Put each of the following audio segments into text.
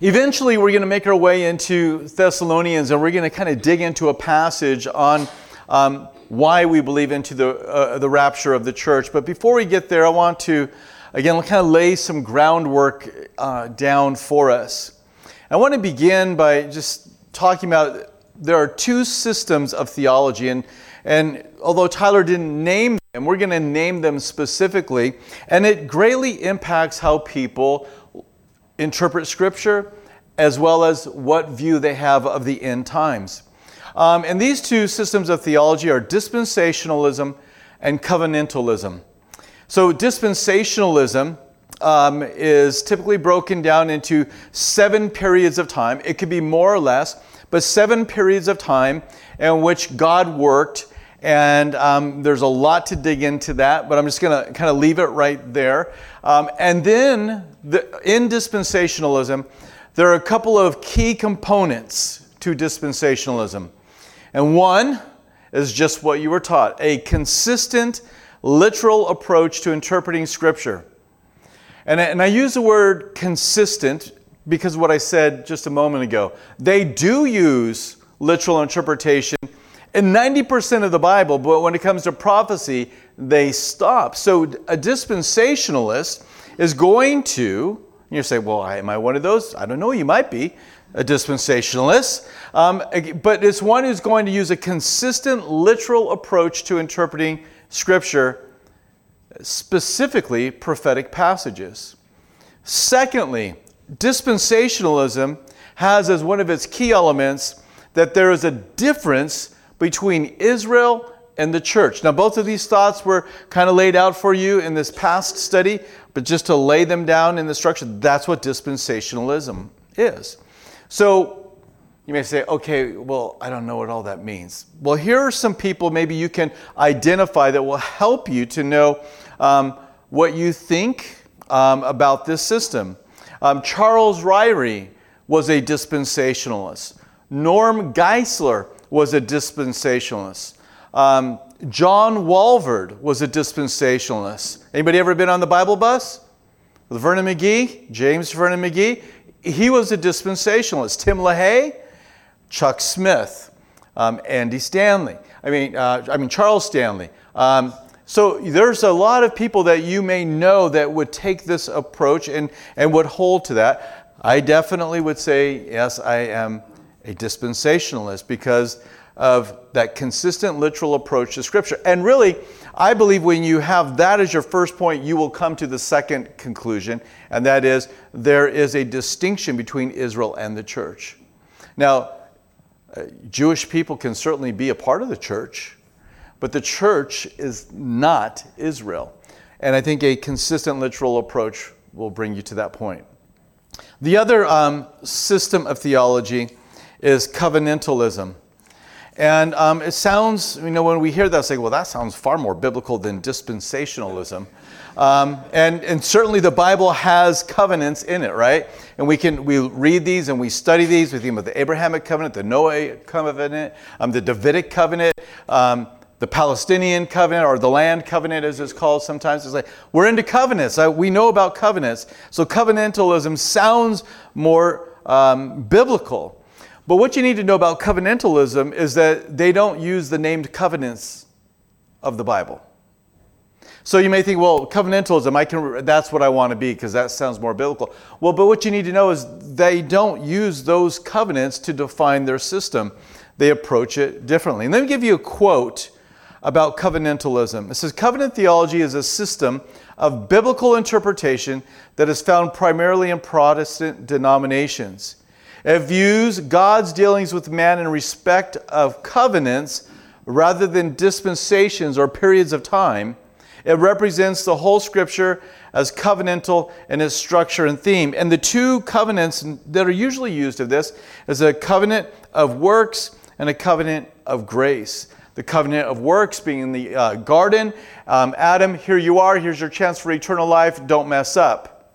Eventually, we're going to make our way into Thessalonians and we're going to kind of dig into a passage on um, why we believe into the, uh, the rapture of the church. But before we get there, I want to, again, kind of lay some groundwork uh, down for us. I want to begin by just talking about there are two systems of theology, and, and although Tyler didn't name them, we're going to name them specifically, and it greatly impacts how people interpret Scripture as well as what view they have of the end times. Um, and these two systems of theology are dispensationalism and covenantalism. So, dispensationalism um, is typically broken down into seven periods of time. It could be more or less, but seven periods of time in which God worked. And um, there's a lot to dig into that, but I'm just going to kind of leave it right there. Um, and then the, in dispensationalism, there are a couple of key components to dispensationalism. And one is just what you were taught a consistent, literal approach to interpreting Scripture. And, and I use the word consistent because what I said just a moment ago. They do use literal interpretation in 90% of the Bible, but when it comes to prophecy, they stop. So a dispensationalist is going to, you say, well, am I one of those? I don't know, you might be a dispensationalist. Um, but it's one who's going to use a consistent, literal approach to interpreting Scripture, specifically prophetic passages. Secondly, dispensationalism has as one of its key elements that there is a difference between Israel and the church. Now, both of these thoughts were kind of laid out for you in this past study, but just to lay them down in the structure, that's what dispensationalism is. So, you may say, okay, well, I don't know what all that means. Well, here are some people maybe you can identify that will help you to know um, what you think um, about this system. Um, Charles Ryrie was a dispensationalist. Norm Geisler was a dispensationalist. Um, John Walvoord was a dispensationalist. Anybody ever been on the Bible bus? With Vernon McGee, James Vernon McGee, he was a dispensationalist. Tim LaHaye, Chuck Smith, um, Andy Stanley. I mean, uh, I mean Charles Stanley. Um, so there's a lot of people that you may know that would take this approach and, and would hold to that. I definitely would say, yes, I am a dispensationalist because of that consistent literal approach to Scripture. And really, I believe when you have that as your first point, you will come to the second conclusion, and that is there is a distinction between Israel and the church. Now, uh, Jewish people can certainly be a part of the church, but the church is not Israel. And I think a consistent literal approach will bring you to that point. The other um, system of theology is covenantalism. And um, it sounds, you know, when we hear that, say, well, that sounds far more biblical than dispensationalism. Um, and, and certainly the Bible has covenants in it, right? And we can we read these and we study these. We think about the Abrahamic covenant, the Noah covenant, um, the Davidic covenant, um, the Palestinian covenant, or the land covenant, as it's called sometimes. It's like we're into covenants. Uh, we know about covenants. So covenantalism sounds more um, biblical. But what you need to know about covenantalism is that they don't use the named covenants of the Bible. So you may think, well, covenantalism, I can, that's what I want to be because that sounds more biblical. Well, but what you need to know is they don't use those covenants to define their system. They approach it differently. And let me give you a quote about covenantalism. It says, Covenant theology is a system of biblical interpretation that is found primarily in Protestant denominations. It views God's dealings with man in respect of covenants rather than dispensations or periods of time. It represents the whole scripture as covenantal in its structure and theme. And the two covenants that are usually used of this is a covenant of works and a covenant of grace. The covenant of works being in the uh, garden. Um, Adam, here you are. Here's your chance for eternal life. Don't mess up.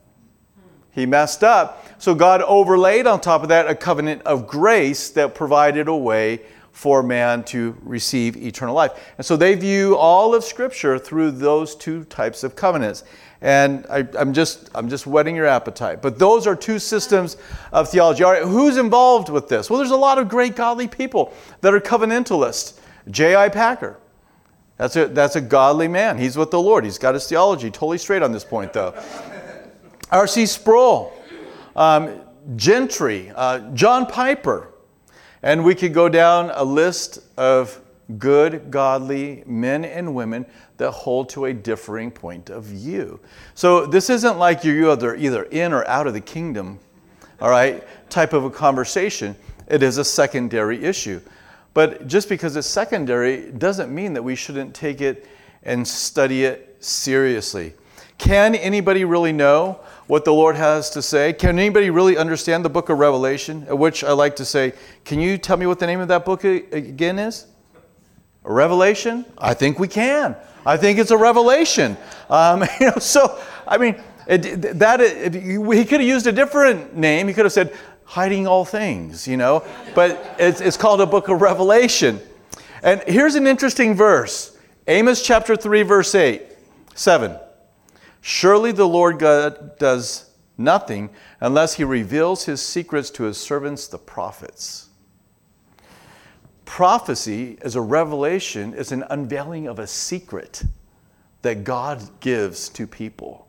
He messed up. So God overlaid on top of that a covenant of grace that provided a way for man to receive eternal life. And so they view all of Scripture through those two types of covenants. And I, am just, I'm just whetting your appetite. But those are two systems of theology. All right, who's involved with this? Well, there's a lot of great godly people that are covenantalists. J.I. Packer. That's a, that's a godly man. He's with the Lord. He's got his theology totally straight on this point, though. R.C. Sproul, um, Gentry, uh, John Piper. And we could go down a list of good, godly men and women that hold to a differing point of view. So this isn't like you're either, either in or out of the kingdom, all right, type of a conversation. It is a secondary issue. But just because it's secondary doesn't mean that we shouldn't take it and study it seriously. Can anybody really know what the Lord has to say? Can anybody really understand the book of Revelation? At which I like to say, can you tell me what the name of that book again is? A revelation? I think we can. I think it's a revelation. Um, you know, so I mean, it, that it, he could have used a different name. He could have said, "Hiding all things," you know. But it's, it's called a book of Revelation. And here's an interesting verse: Amos chapter three, verse eight, seven. Surely the Lord God does nothing unless he reveals his secrets to his servants, the prophets. Prophecy is a revelation, is an unveiling of a secret that God gives to people.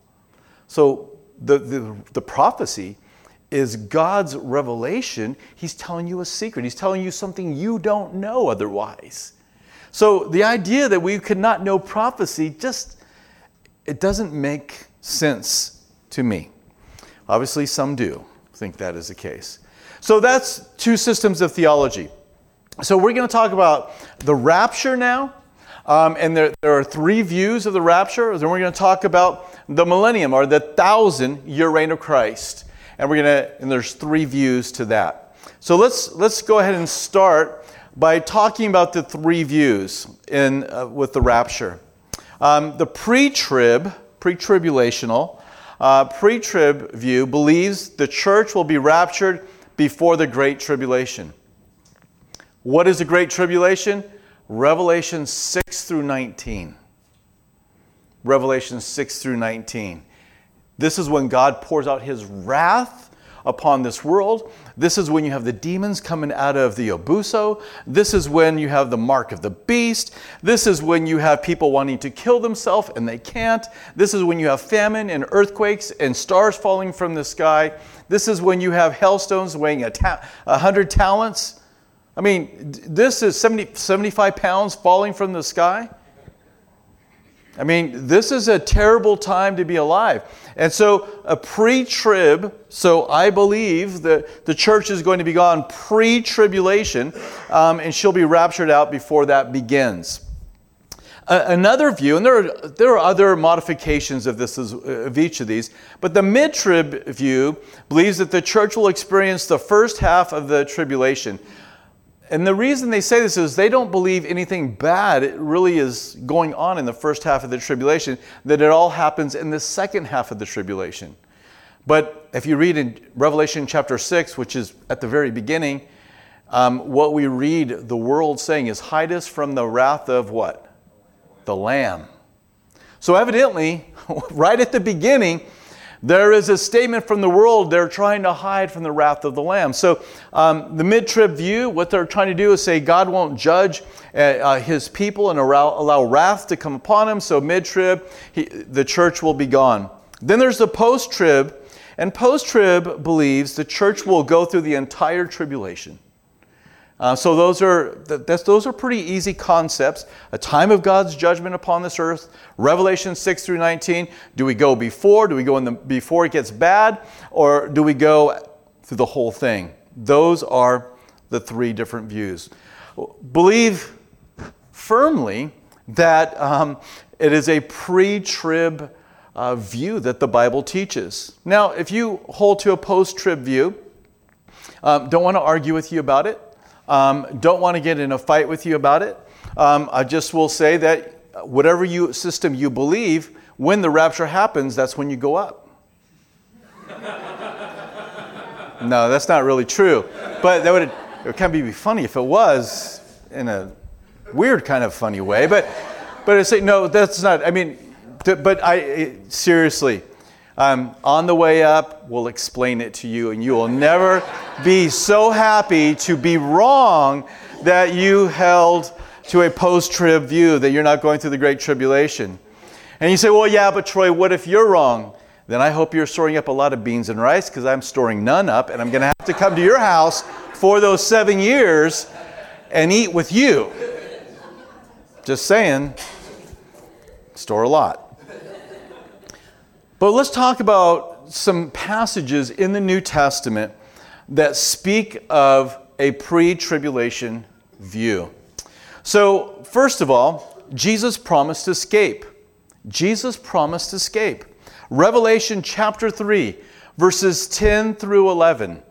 So the, the, the prophecy is God's revelation. He's telling you a secret, He's telling you something you don't know otherwise. So the idea that we could not know prophecy just it doesn't make sense to me. Obviously, some do think that is the case. So that's two systems of theology. So we're going to talk about the rapture now. Um, and there, there, are three views of the rapture. Then we're going to talk about the millennium or the thousand year reign of Christ. And we're going to, and there's three views to that. So let's, let's go ahead and start by talking about the three views in, uh, with the rapture. Um, the pre trib, pre tribulational, uh, pre trib view believes the church will be raptured before the Great Tribulation. What is the Great Tribulation? Revelation 6 through 19. Revelation 6 through 19. This is when God pours out his wrath upon this world. This is when you have the demons coming out of the abuso. This is when you have the mark of the beast. This is when you have people wanting to kill themselves and they can't. This is when you have famine and earthquakes and stars falling from the sky. This is when you have hailstones weighing a, ta- hundred talents. I mean, this is 70, 75 pounds falling from the sky. I mean, this is a terrible time to be alive. And so, a pre trib, so I believe that the church is going to be gone pre tribulation, um, and she'll be raptured out before that begins. Another view, and there are, there are other modifications of, this, of each of these, but the mid trib view believes that the church will experience the first half of the tribulation. And the reason they say this is they don't believe anything bad really is going on in the first half of the tribulation, that it all happens in the second half of the tribulation. But if you read in Revelation chapter 6, which is at the very beginning, um, what we read the world saying is, hide us from the wrath of what? The Lamb. So evidently, right at the beginning, there is a statement from the world they're trying to hide from the wrath of the Lamb. So, um, the mid trib view, what they're trying to do is say God won't judge uh, uh, his people and allow, allow, wrath to come upon him. So, mid trib, the church will be gone. Then there's the post trib, and post trib believes the church will go through the entire tribulation. Uh, so those are those are pretty easy concepts. A time of God's judgment upon this earth. Revelation six through nineteen. Do we go before? Do we go in the before it gets bad, or do we go through the whole thing? Those are the three different views. Believe firmly that um, it is a pre-trib uh, view that the Bible teaches. Now, if you hold to a post-trib view, um, don't want to argue with you about it. Um, don't want to get in a fight with you about it. Um, I just will say that whatever you, system you believe, when the rapture happens, that's when you go up. no, that's not really true. But that would, it would kind of be funny if it was. in a weird kind of funny way, but but I say no, that's not. I mean, but I seriously, um, on the way up, we'll explain it to you, and you will never be so happy to be wrong that you held to a post-trib view that you're not going through the great tribulation. And you say, well, yeah, but Troy, what if you're wrong? Then I hope you're storing up a lot of beans and rice because I'm storing none up, and I'm going to have to come to your house for those seven years and eat with you. Just saying, store a lot. But let's talk about some passages in the New Testament that speak of a pre tribulation view. So, first of all, Jesus promised escape. Jesus promised escape. Revelation chapter 3, verses 10 through 11.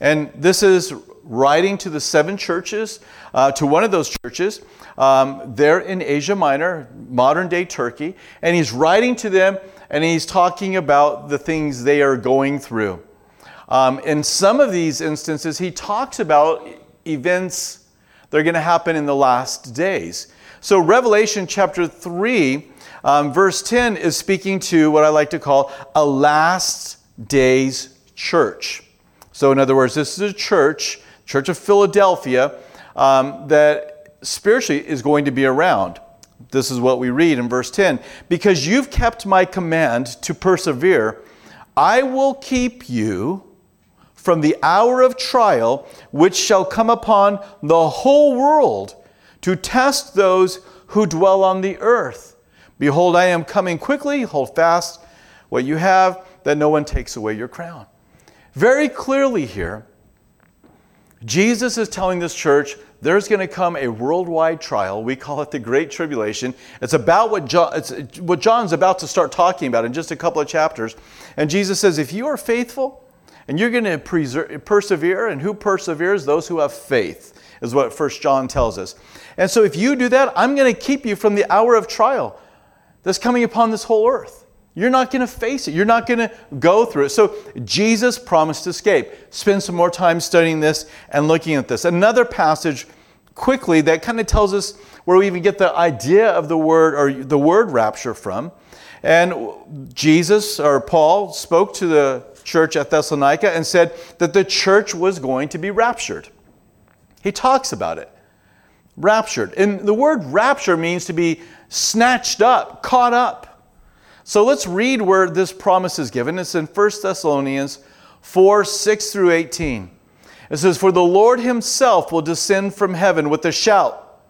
And this is writing to the seven churches, uh, to one of those churches. Um, they're in Asia Minor, modern day Turkey. And he's writing to them and he's talking about the things they are going through. Um, in some of these instances, he talks about events that are going to happen in the last days. So, Revelation chapter 3, um, verse 10 is speaking to what I like to call a last days church. So, in other words, this is a church, Church of Philadelphia, um, that spiritually is going to be around. This is what we read in verse 10 Because you've kept my command to persevere, I will keep you from the hour of trial which shall come upon the whole world to test those who dwell on the earth. Behold, I am coming quickly. Hold fast what you have, that no one takes away your crown. Very clearly here, Jesus is telling this church there's going to come a worldwide trial. We call it the Great Tribulation. It's about what, John, it's what John's about to start talking about in just a couple of chapters. And Jesus says, if you are faithful, and you're going to persevere, and who perseveres? Those who have faith, is what First John tells us. And so if you do that, I'm going to keep you from the hour of trial that's coming upon this whole earth. You're not going to face it. You're not going to go through it. So Jesus promised escape. Spend some more time studying this and looking at this. Another passage quickly that kind of tells us where we even get the idea of the word or the word rapture from. And Jesus or Paul spoke to the church at Thessalonica and said that the church was going to be raptured. He talks about it. Raptured. And the word rapture means to be snatched up, caught up. So let's read where this promise is given. It's in 1 Thessalonians 4 6 through 18. It says, For the Lord himself will descend from heaven with a shout,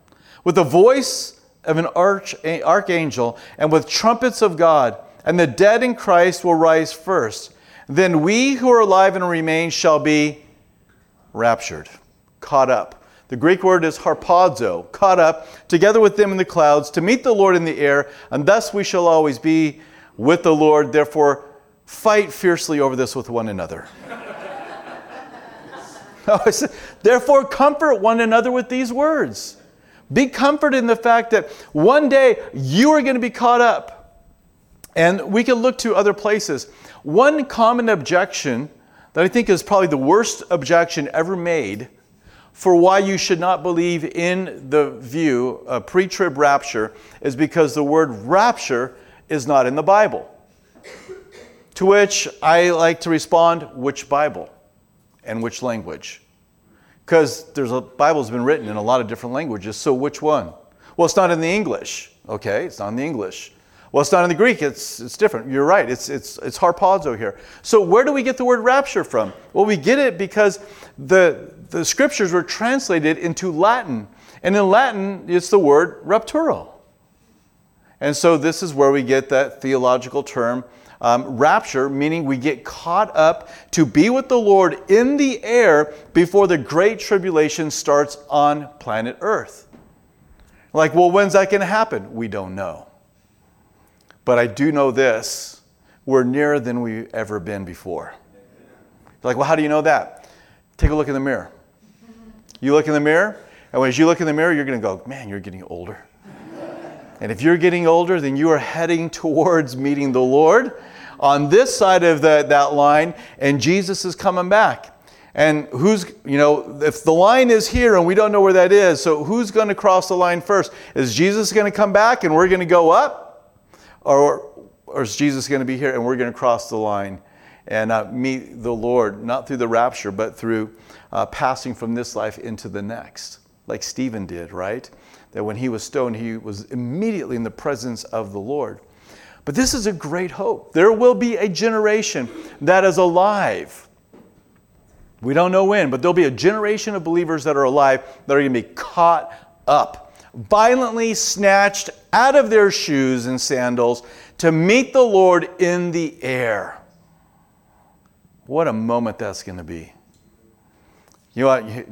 with the voice of an arch, archangel, and with trumpets of God, and the dead in Christ will rise first. Then we who are alive and remain shall be raptured, caught up. The Greek word is harpazo, caught up together with them in the clouds to meet the Lord in the air, and thus we shall always be with the Lord. Therefore, fight fiercely over this with one another. Oh, therefore, comfort one another with these words. Be comforted in the fact that one day you are going to be caught up. And we can look to other places. One common objection that I think is probably the worst objection ever made for why you should not believe in the view of pre trib rapture is because the word rapture is not in the Bible. To which I like to respond, which Bible and which language? Because there's a Bible's been written in a lot of different languages, so which one? Well, it's not in the English. Okay, it's not in the English. Well, it's not in the Greek, it's, it's different. You're right, it's, it's, it's harpazo here. So, where do we get the word rapture from? Well, we get it because the, the scriptures were translated into Latin. And in Latin, it's the word rapturo. And so, this is where we get that theological term um, rapture, meaning we get caught up to be with the Lord in the air before the great tribulation starts on planet Earth. Like, well, when's that going to happen? We don't know. But I do know this we're nearer than we've ever been before. like, well, how do you know that? Take a look in the mirror. You look in the mirror, and as you look in the mirror, you're going to go, man, you're getting older. And if you're getting older, then you are heading towards meeting the Lord on this side of the, that line, and Jesus is coming back. And who's, you know, if the line is here and we don't know where that is, so who's going to cross the line first? Is Jesus going to come back and we're going to go up? Or, or is Jesus going to be here and we're going to cross the line and uh, meet the Lord, not through the rapture, but through uh, passing from this life into the next, like Stephen did, right? That when he was stoned, he was immediately in the presence of the Lord. But this is a great hope. There will be a generation that is alive. We don't know when, but there'll be a generation of believers that are alive that are going to be caught up, violently snatched out of their shoes and sandals to meet the Lord in the air. What a moment that's going to be. You know?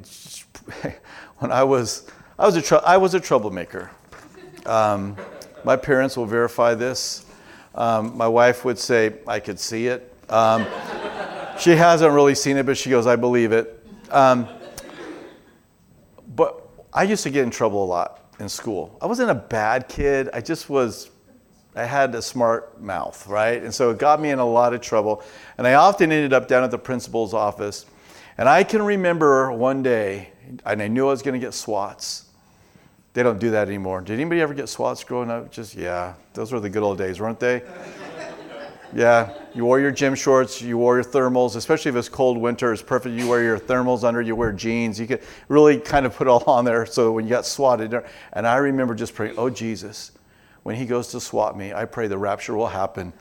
When I was, I was a, tr- I was a troublemaker. Um, my parents will verify this. Um, my wife would say, I could see it. Um, she hasn't really seen it, but she goes, I believe it. Um, but I used to get in trouble a lot in school. I wasn't a bad kid, I just was, I had a smart mouth, right? And so it got me in a lot of trouble. And I often ended up down at the principal's office. And I can remember one day, and I knew I was going to get swats. They don't do that anymore. Did anybody ever get swats growing up? Just, yeah, those were the good old days, weren't they? Yeah, you wore your gym shorts, you wore your thermals, especially if it's cold winter, it's perfect. You wear your thermals under, you wear jeans. You could really kind of put it all on there so when you got swatted. And I remember just praying, oh, Jesus, when he goes to swat me, I pray the rapture will happen.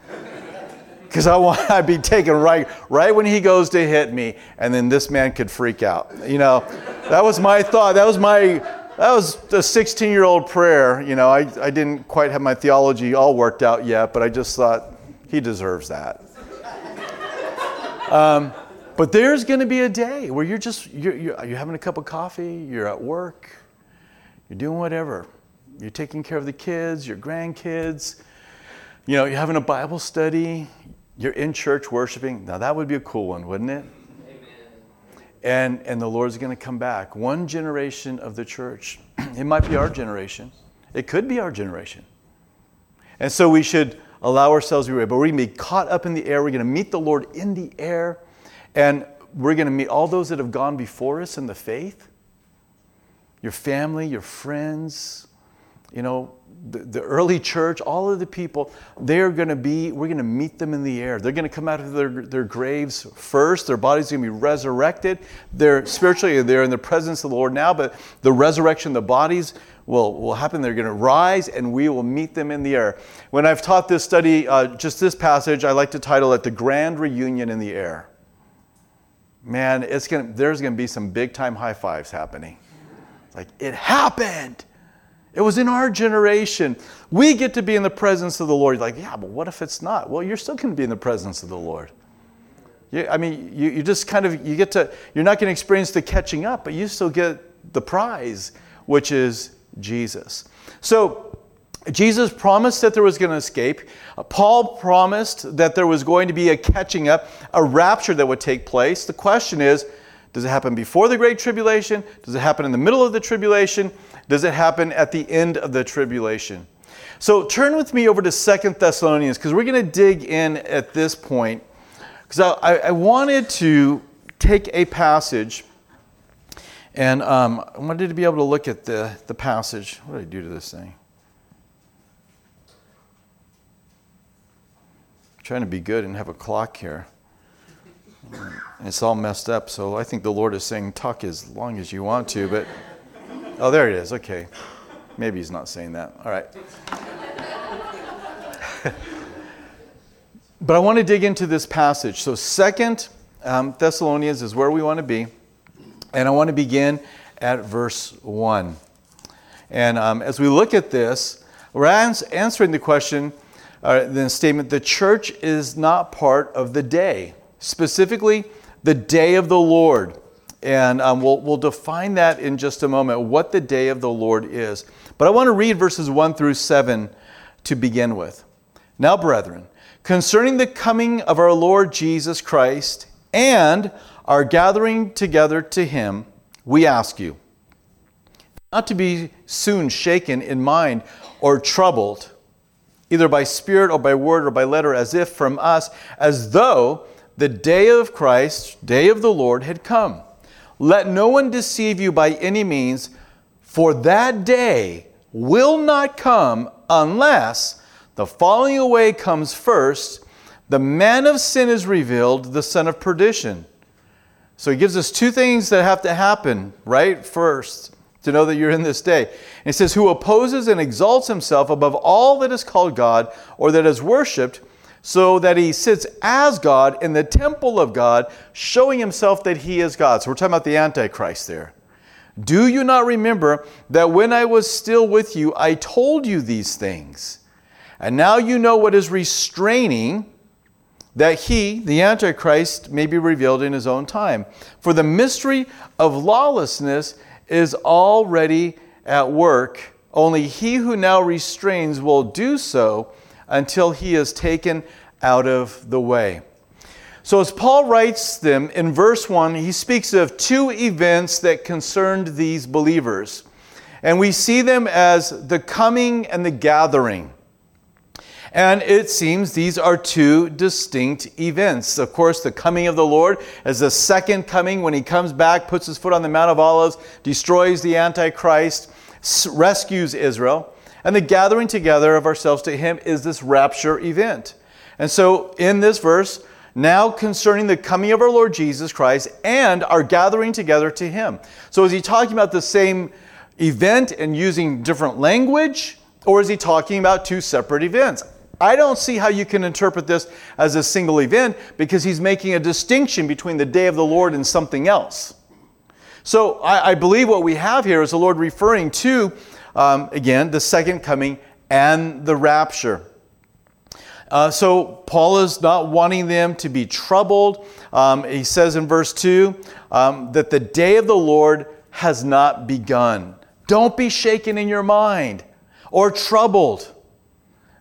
Because I want to be taken right, right when he goes to hit me, and then this man could freak out. You know, that was my thought. That was my that was a 16 year old prayer. You know, I, I didn't quite have my theology all worked out yet, but I just thought, he deserves that. um, but there's going to be a day where you're just, you're, you're, you're having a cup of coffee, you're at work, you're doing whatever. You're taking care of the kids, your grandkids, you know, you're having a Bible study, you're in church worshiping. Now, that would be a cool one, wouldn't it? Amen. and, and the Lord's going to come back. One generation of the church. it might be our generation, it could be our generation. And so we should allow ourselves to be ready. But we're going to be caught up in the air. We're going to meet the Lord in the air. And we're going to meet all those that have gone before us in the faith your family, your friends, you know, the, early church, all of the people, they're going to be, we're going to meet them in the air. They're going to come out of their, their graves first. Their bodies are going to be resurrected. They're spiritually, they're in the presence of the Lord now, but the resurrection, the bodies will, will happen. They're going to rise and we will meet them in the air. When I've taught this study, uh, just this passage, I like to title it The Grand Reunion in the Air. Man, it's gonna, there's going to be some big time high fives happening. Like, it happened. It was in our generation. We get to be in the presence of the Lord. You're like, yeah, but what if it's not? Well, you're still going to be in the presence of the Lord. You, I mean, you, you just kind of, you get to, you're not going to experience the catching up, but you still get the prize, which is Jesus. So, Jesus promised that there was going to escape. Paul promised that there was going to be a catching up, a rapture that would take place. The question is, does it happen before the Great Tribulation? Does it happen in the middle of the tribulation? Does it happen at the end of the tribulation? So turn with me over to Second Thessalonians because we're going to dig in at this point. Because I, I, wanted to take a passage and um, I wanted to be able to look at the, the passage. What did I do to this thing? Trying to be good and have a clock here. And it's all messed up, so I think the Lord is saying, talk as long as you want to, but. Oh, there it is. Okay. Maybe he's not saying that. All right. but I want to dig into this passage. So, Second um, Thessalonians is where we want to be. And I want to begin at verse 1. And um, as we look at this, we're ans- answering the question, uh, the statement, the church is not part of the day, specifically the day of the Lord. And um, we'll, we'll define that in just a moment, what the day of the Lord is. But I want to read verses 1 through 7 to begin with. Now, brethren, concerning the coming of our Lord Jesus Christ and our gathering together to him, we ask you not to be soon shaken in mind or troubled, either by spirit or by word or by letter, as if from us, as though the day of Christ, day of the Lord, had come. Let no one deceive you by any means, for that day will not come unless the falling away comes first, the man of sin is revealed, the son of perdition. So he gives us two things that have to happen, right? First, to know that you're in this day. And he says, Who opposes and exalts himself above all that is called God or that is worshiped, so that he sits as God in the temple of God, showing himself that he is God. So we're talking about the Antichrist there. Do you not remember that when I was still with you, I told you these things? And now you know what is restraining that he, the Antichrist, may be revealed in his own time. For the mystery of lawlessness is already at work. Only he who now restrains will do so until he is taken out of the way. So, as Paul writes them in verse 1, he speaks of two events that concerned these believers. And we see them as the coming and the gathering. And it seems these are two distinct events. Of course, the coming of the Lord as the second coming when he comes back, puts his foot on the Mount of Olives, destroys the Antichrist, rescues Israel. And the gathering together of ourselves to him is this rapture event. And so in this verse, now concerning the coming of our Lord Jesus Christ and our gathering together to him. So is he talking about the same event and using different language? Or is he talking about two separate events? I don't see how you can interpret this as a single event because he's making a distinction between the day of the Lord and something else. So I, I believe what we have here is the Lord referring to, um, again, the second coming and the rapture. Uh, so Paul is not wanting them to be troubled. Um, he says in verse 2 um, that the day of the Lord has not begun. Don't be shaken in your mind or troubled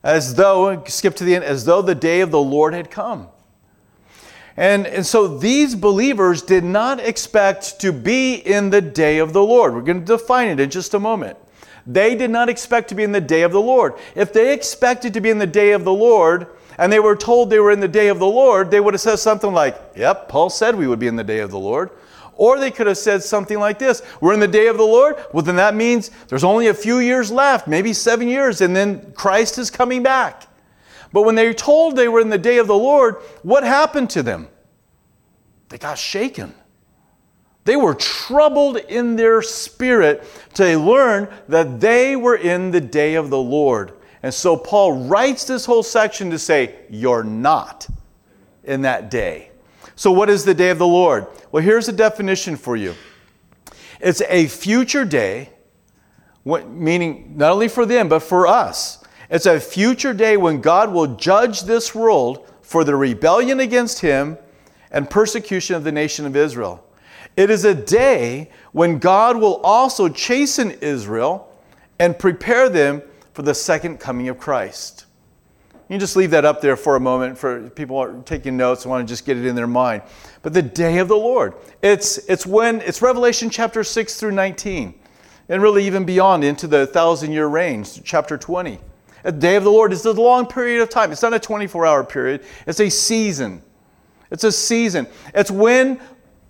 as though, skip to the end, as though the day of the Lord had come. And, and so these believers did not expect to be in the day of the Lord. We're going to define it in just a moment. They did not expect to be in the day of the Lord. If they expected to be in the day of the Lord and they were told they were in the day of the Lord, they would have said something like, Yep, Paul said we would be in the day of the Lord. Or they could have said something like this We're in the day of the Lord. Well, then that means there's only a few years left, maybe seven years, and then Christ is coming back. But when they were told they were in the day of the Lord, what happened to them? They got shaken. They were troubled in their spirit to learn that they were in the day of the Lord. And so Paul writes this whole section to say, You're not in that day. So, what is the day of the Lord? Well, here's a definition for you it's a future day, meaning not only for them, but for us. It's a future day when God will judge this world for the rebellion against Him and persecution of the nation of Israel. It is a day when God will also chasten Israel and prepare them for the second coming of Christ. You just leave that up there for a moment for people are taking notes and want to just get it in their mind. But the day of the Lord, it's, it's when it's Revelation chapter 6 through 19, and really even beyond into the thousand year reign, chapter 20. The day of the Lord is a long period of time. It's not a 24 hour period, it's a season. It's a season. It's when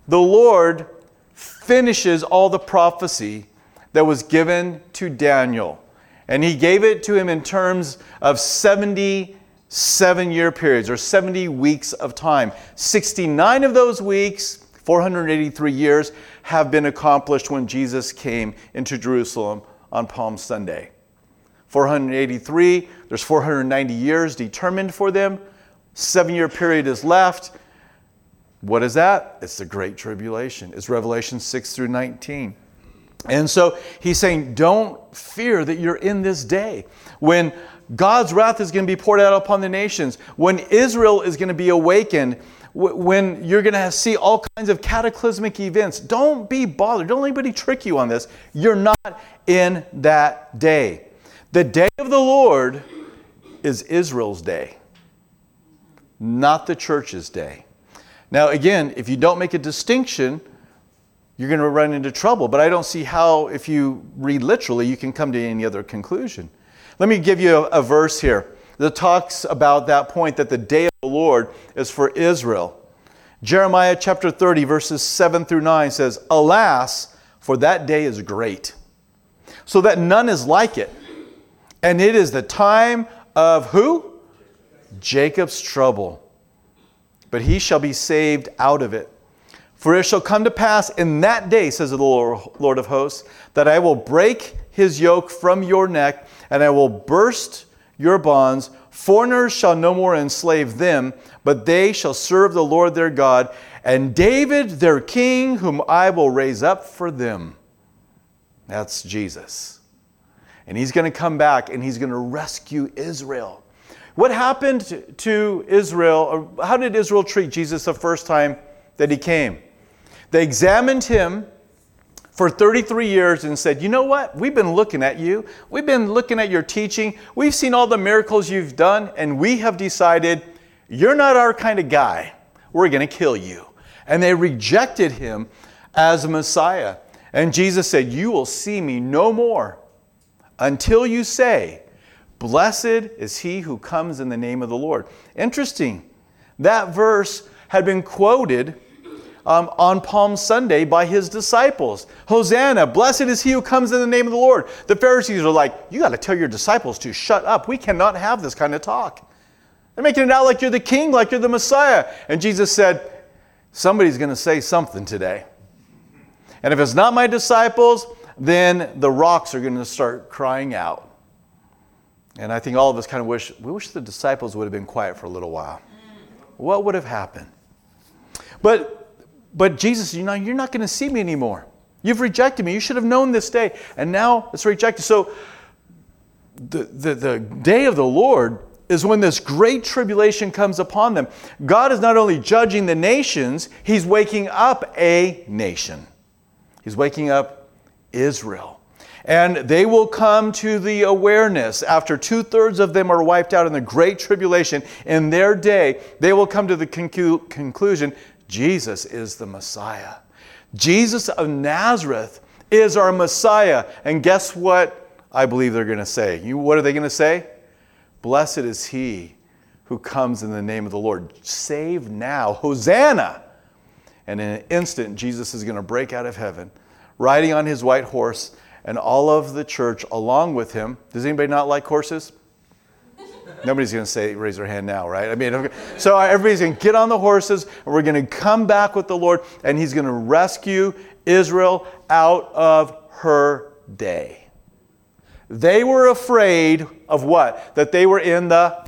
the Lord finishes all the prophecy that was given to Daniel. And he gave it to him in terms of 77 year periods or 70 weeks of time. 69 of those weeks, 483 years, have been accomplished when Jesus came into Jerusalem on Palm Sunday. 483, there's 490 years determined for them. Seven year period is left. What is that? It's the Great Tribulation. It's Revelation 6 through 19. And so he's saying, don't fear that you're in this day when God's wrath is going to be poured out upon the nations, when Israel is going to be awakened, when you're going to see all kinds of cataclysmic events. Don't be bothered. Don't anybody trick you on this. You're not in that day. The day of the Lord is Israel's day, not the church's day. Now, again, if you don't make a distinction, you're going to run into trouble. But I don't see how, if you read literally, you can come to any other conclusion. Let me give you a, a verse here that talks about that point that the day of the Lord is for Israel. Jeremiah chapter 30, verses 7 through 9 says, Alas, for that day is great, so that none is like it. And it is the time of who? Jacob's trouble. But he shall be saved out of it. For it shall come to pass in that day, says the Lord of hosts, that I will break his yoke from your neck, and I will burst your bonds. Foreigners shall no more enslave them, but they shall serve the Lord their God, and David their king, whom I will raise up for them. That's Jesus. And he's going to come back and he's going to rescue Israel. What happened to Israel, how did Israel treat Jesus the first time that he came? They examined him for 33 years and said, You know what? We've been looking at you. We've been looking at your teaching. We've seen all the miracles you've done, and we have decided you're not our kind of guy. We're going to kill you. And they rejected him as a Messiah. And Jesus said, You will see me no more until you say, Blessed is he who comes in the name of the Lord. Interesting. That verse had been quoted um, on Palm Sunday by his disciples. Hosanna, blessed is he who comes in the name of the Lord. The Pharisees are like, You got to tell your disciples to shut up. We cannot have this kind of talk. They're making it out like you're the king, like you're the Messiah. And Jesus said, Somebody's going to say something today. And if it's not my disciples, then the rocks are going to start crying out. And I think all of us kind of wish, we wish the disciples would have been quiet for a little while. What would have happened? But but Jesus, you know, you're not going to see me anymore. You've rejected me. You should have known this day. And now it's rejected. So the, the, the day of the Lord is when this great tribulation comes upon them. God is not only judging the nations, He's waking up a nation. He's waking up Israel. And they will come to the awareness after two thirds of them are wiped out in the great tribulation. In their day, they will come to the conclu- conclusion Jesus is the Messiah. Jesus of Nazareth is our Messiah. And guess what I believe they're going to say? You, what are they going to say? Blessed is he who comes in the name of the Lord. Save now. Hosanna. And in an instant, Jesus is going to break out of heaven, riding on his white horse, and all of the church along with him. Does anybody not like horses? Nobody's going to say, raise their hand now, right? I mean, so everybody's going to get on the horses, and we're going to come back with the Lord, and He's going to rescue Israel out of her day. They were afraid of what? That they were in the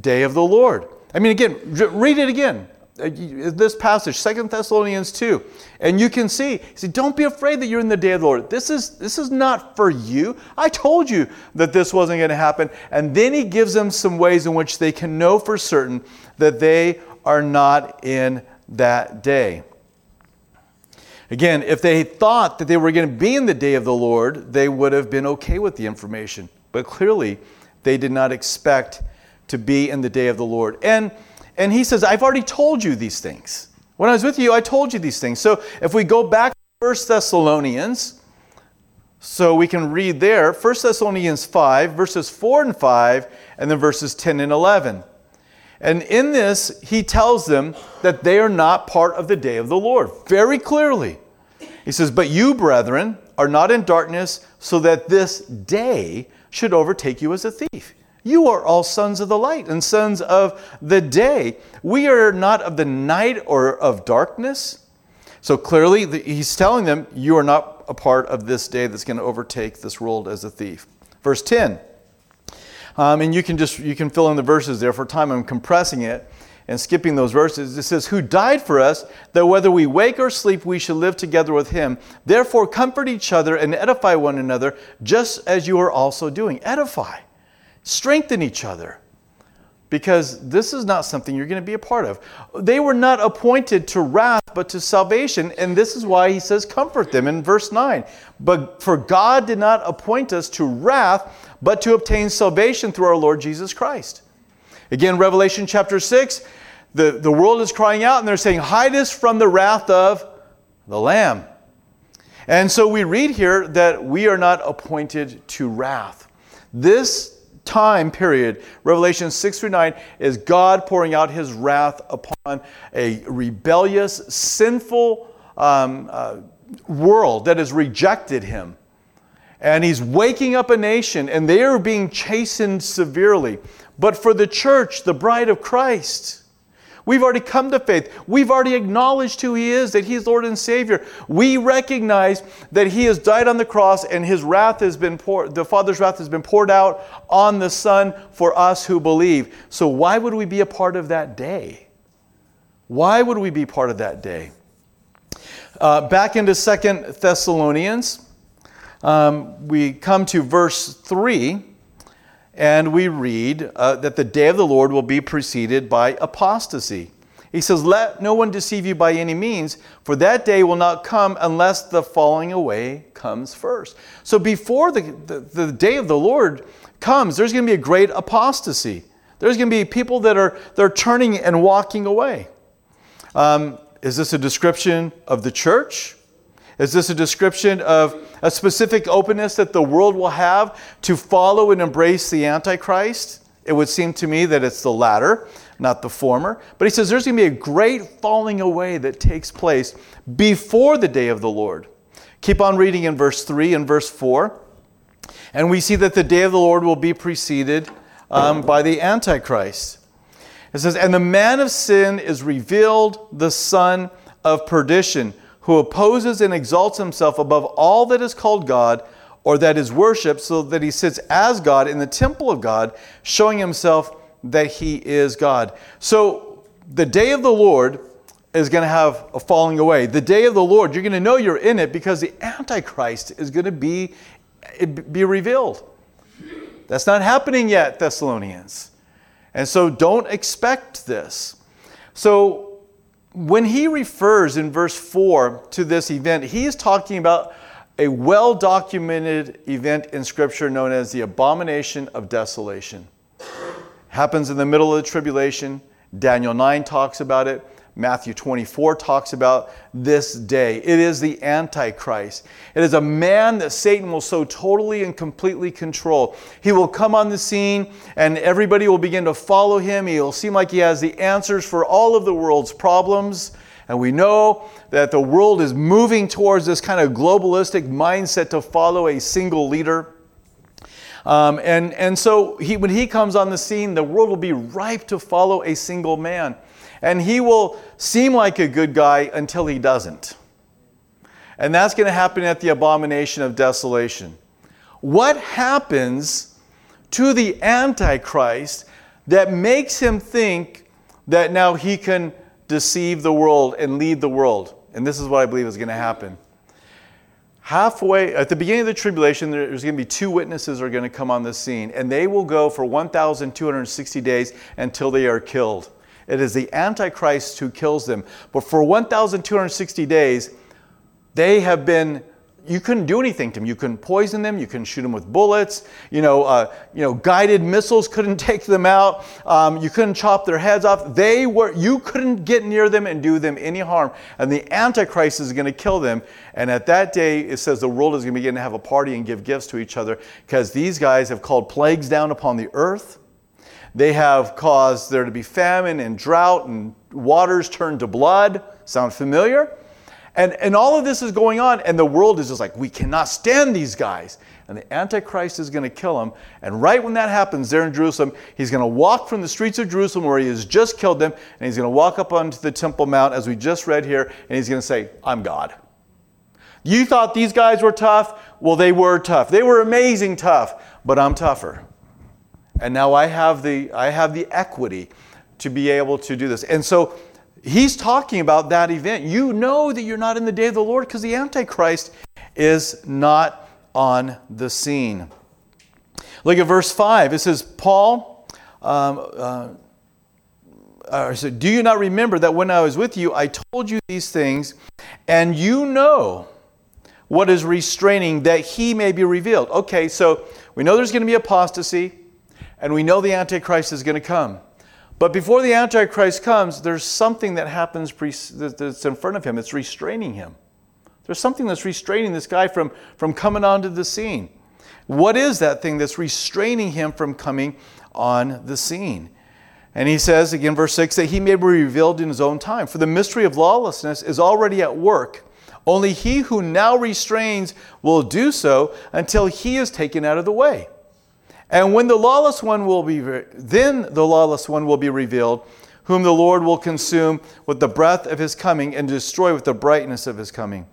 day of the Lord. I mean, again, read it again. Uh, this passage, Second Thessalonians 2. And you can see, he said, Don't be afraid that you're in the day of the Lord. This is, this is not for you. I told you that this wasn't going to happen. And then he gives them some ways in which they can know for certain that they are not in that day. Again, if they thought that they were going to be in the day of the Lord, they would have been okay with the information. But clearly, they did not expect to be in the day of the Lord. And and he says, I've already told you these things. When I was with you, I told you these things. So if we go back to 1 Thessalonians, so we can read there 1 Thessalonians 5, verses 4 and 5, and then verses 10 and 11. And in this, he tells them that they are not part of the day of the Lord, very clearly. He says, But you, brethren, are not in darkness, so that this day should overtake you as a thief. You are all sons of the light and sons of the day. We are not of the night or of darkness. So clearly, he's telling them, You are not a part of this day that's going to overtake this world as a thief. Verse 10. Um, and you can just you can fill in the verses there for time. I'm compressing it and skipping those verses. It says, Who died for us, that whether we wake or sleep, we should live together with him. Therefore, comfort each other and edify one another, just as you are also doing. Edify. Strengthen each other because this is not something you're going to be a part of. They were not appointed to wrath, but to salvation, and this is why he says, Comfort them in verse 9. But for God did not appoint us to wrath, but to obtain salvation through our Lord Jesus Christ. Again, Revelation chapter 6, the, the world is crying out and they're saying, Hide us from the wrath of the Lamb. And so we read here that we are not appointed to wrath. This time period, Revelation 6 through 9, is God pouring out his wrath upon a rebellious, sinful um, uh, world that has rejected him. And he's waking up a nation, and they are being chastened severely. But for the church, the bride of Christ, We've already come to faith. We've already acknowledged who He is, that He's Lord and Savior. We recognize that He has died on the cross and His wrath has been poured, the Father's wrath has been poured out on the Son for us who believe. So why would we be a part of that day? Why would we be part of that day? Uh, back into Second Thessalonians, um, we come to verse 3 and we read uh, that the day of the Lord will be preceded by apostasy. He says, Let no one deceive you by any means, for that day will not come unless the falling away comes first. So before the, the, the day of the Lord comes, there's going to be a great apostasy. There's going to be people that are, that are turning and walking away. Um, is this a description of the church? Is this a description of a specific openness that the world will have to follow and embrace the Antichrist? It would seem to me that it's the latter, not the former. But he says there's going to be a great falling away that takes place before the day of the Lord. Keep on reading in verse 3 and verse 4. And we see that the day of the Lord will be preceded um, by the Antichrist. It says, And the man of sin is revealed, the son of perdition who opposes and exalts himself above all that is called God or that is worshiped, so that he sits as God in the temple of God, showing himself that he is God. So the day of the Lord is going to have a falling away. The day of the Lord, you're going to know you're in it because the Antichrist is going to be, be revealed. That's not happening yet, Thessalonians. And so don't expect this. So when he refers in verse 4 to this event, he is talking about a well documented event in Scripture known as the abomination of desolation. Happens in the middle of the tribulation. Daniel 9 talks about it. Matthew 24 talks about this day. It is the Antichrist. It is a man that Satan will so totally and completely control. He will come on the scene and everybody will begin to follow him. He'll seem like he has the answers for all of the world's problems. And we know that the world is moving towards this kind of globalistic mindset to follow a single leader. Um, and, and so he, when he comes on the scene, the world will be ripe to follow a single man and he will seem like a good guy until he doesn't. And that's going to happen at the abomination of desolation. What happens to the Antichrist that makes him think that now he can deceive the world and lead the world? And this is what I believe is going to happen. Halfway, at the beginning of the tribulation, there's going to be two witnesses are going to come on the scene, and they will go for 1,260 days until they are killed. It is the Antichrist who kills them. But for 1,260 days, they have been, you couldn't do anything to them. You couldn't poison them. You couldn't shoot them with bullets. You know, uh, you know guided missiles couldn't take them out. Um, you couldn't chop their heads off. They were, you couldn't get near them and do them any harm. And the Antichrist is going to kill them. And at that day, it says the world is going to begin to have a party and give gifts to each other because these guys have called plagues down upon the earth. They have caused there to be famine and drought and waters turned to blood. Sound familiar? And, and all of this is going on, and the world is just like, we cannot stand these guys. And the Antichrist is going to kill them. And right when that happens there in Jerusalem, he's going to walk from the streets of Jerusalem where he has just killed them, and he's going to walk up onto the Temple Mount, as we just read here, and he's going to say, I'm God. You thought these guys were tough? Well, they were tough. They were amazing tough, but I'm tougher. And now I have the, I have the equity to be able to do this. And so he's talking about that event. You know that you're not in the day of the Lord because the Antichrist is not on the scene. Look at verse 5. It says, Paul, um, uh, uh, so do you not remember that when I was with you, I told you these things, and you know what is restraining that he may be revealed? Okay, so we know there's going to be apostasy and we know the Antichrist is going to come. But before the Antichrist comes, there's something that happens that's in front of him. It's restraining him. There's something that's restraining this guy from, from coming onto the scene. What is that thing that's restraining him from coming on the scene? And he says, again, verse 6, that he may be revealed in his own time. For the mystery of lawlessness is already at work. Only he who now restrains will do so until he is taken out of the way. And when the lawless one will be, then the lawless one will be revealed, whom the Lord will consume with the breath of his coming and destroy with the brightness of his coming.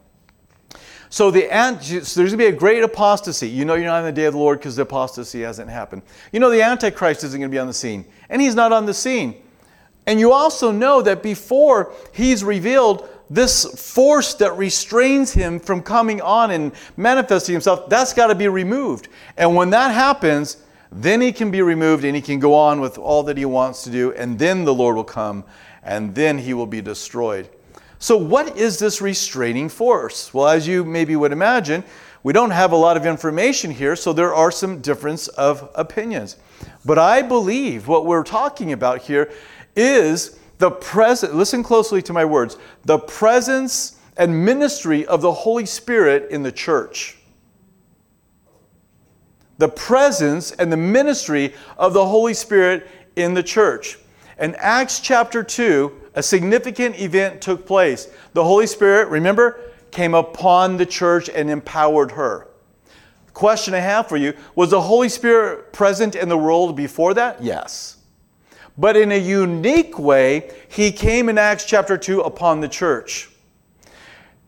So, the, so there's going to be a great apostasy. You know you're not in the day of the Lord because the apostasy hasn't happened. You know the Antichrist isn't going to be on the scene, and he's not on the scene. And you also know that before he's revealed, this force that restrains him from coming on and manifesting himself, that's got to be removed. And when that happens, then he can be removed and he can go on with all that he wants to do, and then the Lord will come, and then he will be destroyed. So, what is this restraining force? Well, as you maybe would imagine, we don't have a lot of information here, so there are some difference of opinions. But I believe what we're talking about here is the present, listen closely to my words, the presence and ministry of the Holy Spirit in the church. The presence and the ministry of the Holy Spirit in the church. In Acts chapter 2, a significant event took place. The Holy Spirit, remember, came upon the church and empowered her. Question I have for you was the Holy Spirit present in the world before that? Yes. But in a unique way, he came in Acts chapter 2 upon the church.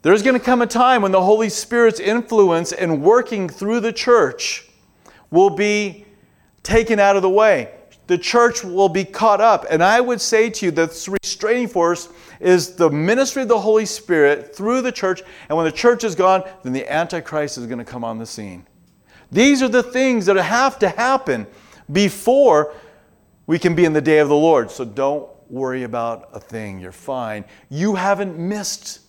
There's going to come a time when the Holy Spirit's influence and working through the church will be taken out of the way the church will be caught up. And I would say to you that this restraining force is the ministry of the Holy Spirit through the church. And when the church is gone, then the Antichrist is going to come on the scene. These are the things that have to happen before we can be in the day of the Lord. So don't worry about a thing. You're fine. You haven't missed.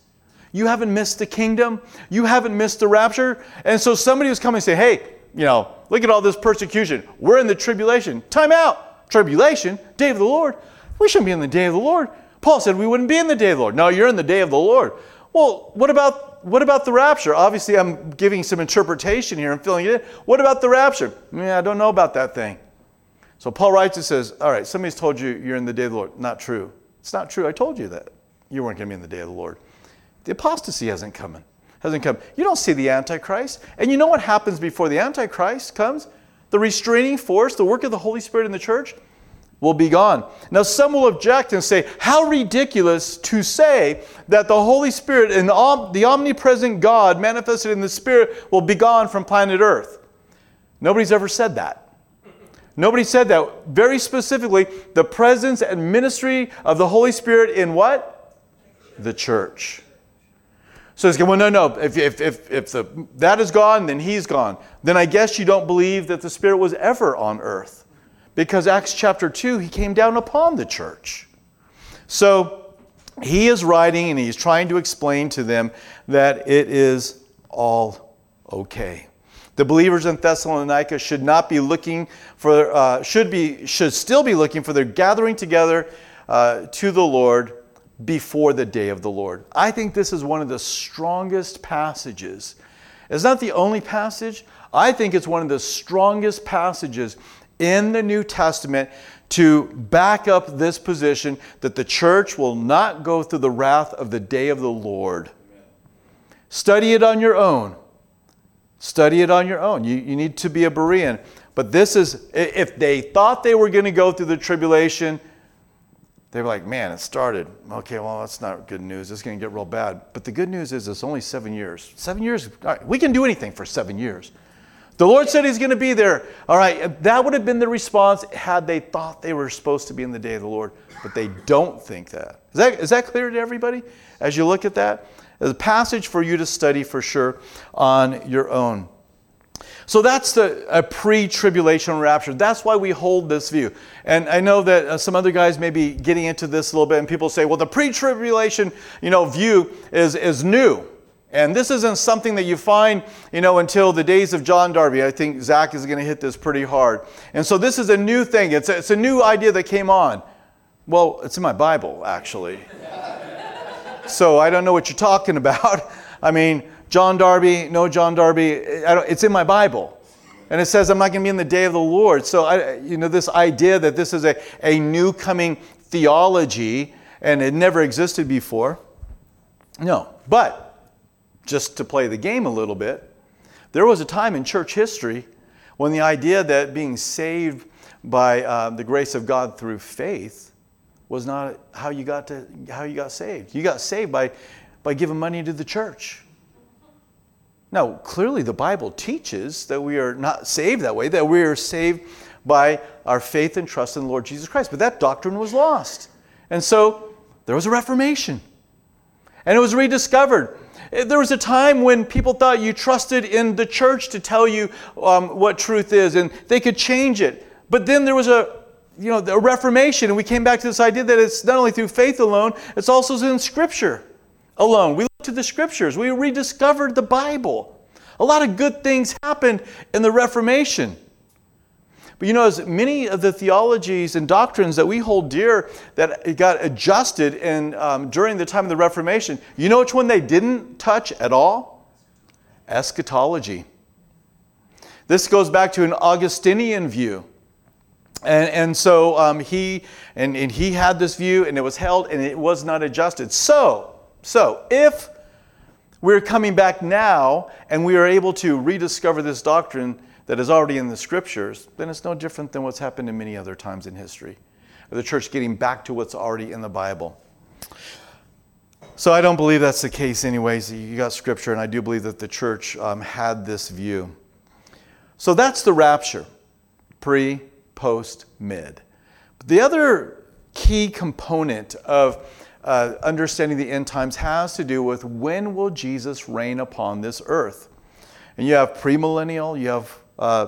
You haven't missed the kingdom. You haven't missed the rapture. And so somebody was coming and say, hey, you know, look at all this persecution. We're in the tribulation. Time out. Tribulation, day of the Lord. We shouldn't be in the day of the Lord. Paul said we wouldn't be in the day of the Lord. No, you're in the day of the Lord. Well, what about what about the rapture? Obviously, I'm giving some interpretation here and filling it in. What about the rapture? Yeah, I don't know about that thing. So Paul writes and says, All right, somebody's told you you're in the day of the Lord. Not true. It's not true. I told you that. You weren't going to be in the day of the Lord. The apostasy hasn't come hasn't come. You don't see the Antichrist. And you know what happens before the Antichrist comes? The restraining force, the work of the Holy Spirit in the church, will be gone. Now, some will object and say, How ridiculous to say that the Holy Spirit and the omnipresent God manifested in the Spirit will be gone from planet Earth. Nobody's ever said that. Nobody said that. Very specifically, the presence and ministry of the Holy Spirit in what? The church. So he's going, well, no, no. If, if, if, if the, that is gone, then he's gone. Then I guess you don't believe that the Spirit was ever on earth. Because Acts chapter 2, he came down upon the church. So he is writing and he's trying to explain to them that it is all okay. The believers in Thessalonica should not be looking for, uh, should be, should still be looking for their gathering together uh, to the Lord before the day of the Lord. I think this is one of the strongest passages. It's not the only passage. I think it's one of the strongest passages in the New Testament to back up this position that the church will not go through the wrath of the day of the Lord. Study it on your own. Study it on your own. You, you need to be a Berean. But this is, if they thought they were going to go through the tribulation, they were like, man, it started. Okay, well, that's not good news. It's going to get real bad. But the good news is it's only seven years. Seven years, we can do anything for seven years. The Lord said He's going to be there. All right, that would have been the response had they thought they were supposed to be in the day of the Lord, but they don't think that. Is that, is that clear to everybody as you look at that? There's a passage for you to study for sure on your own. So that's the a pre-tribulation rapture. That's why we hold this view. And I know that uh, some other guys may be getting into this a little bit, and people say, "Well, the pre-tribulation, you know, view is is new." And this isn't something that you find, you know, until the days of John Darby. I think Zach is going to hit this pretty hard. And so this is a new thing. It's a, it's a new idea that came on. Well, it's in my Bible, actually. so I don't know what you're talking about. I mean, John Darby, no John Darby, it's in my Bible. And it says, I'm not going to be in the day of the Lord. So, I, you know, this idea that this is a, a new coming theology and it never existed before. No. But, just to play the game a little bit, there was a time in church history when the idea that being saved by uh, the grace of God through faith was not how you got to how you got saved. You got saved by by giving money to the church. Now, clearly the Bible teaches that we are not saved that way, that we are saved by our faith and trust in the Lord Jesus Christ. But that doctrine was lost. And so there was a reformation. And it was rediscovered. There was a time when people thought you trusted in the church to tell you um, what truth is, and they could change it. But then there was a you know, a reformation, and we came back to this idea that it's not only through faith alone, it's also in Scripture alone. We to the Scriptures, we rediscovered the Bible. A lot of good things happened in the Reformation. But you know, as many of the theologies and doctrines that we hold dear that got adjusted in, um, during the time of the Reformation, you know which one they didn't touch at all? Eschatology. This goes back to an Augustinian view. And, and so um, he, and, and he had this view, and it was held, and it was not adjusted. So, so if we're coming back now and we are able to rediscover this doctrine that is already in the scriptures, then it's no different than what's happened in many other times in history. The church getting back to what's already in the Bible. So I don't believe that's the case, anyways. You got scripture, and I do believe that the church um, had this view. So that's the rapture pre, post, mid. But the other key component of uh, understanding the end times has to do with when will Jesus reign upon this earth. And you have premillennial, you have uh,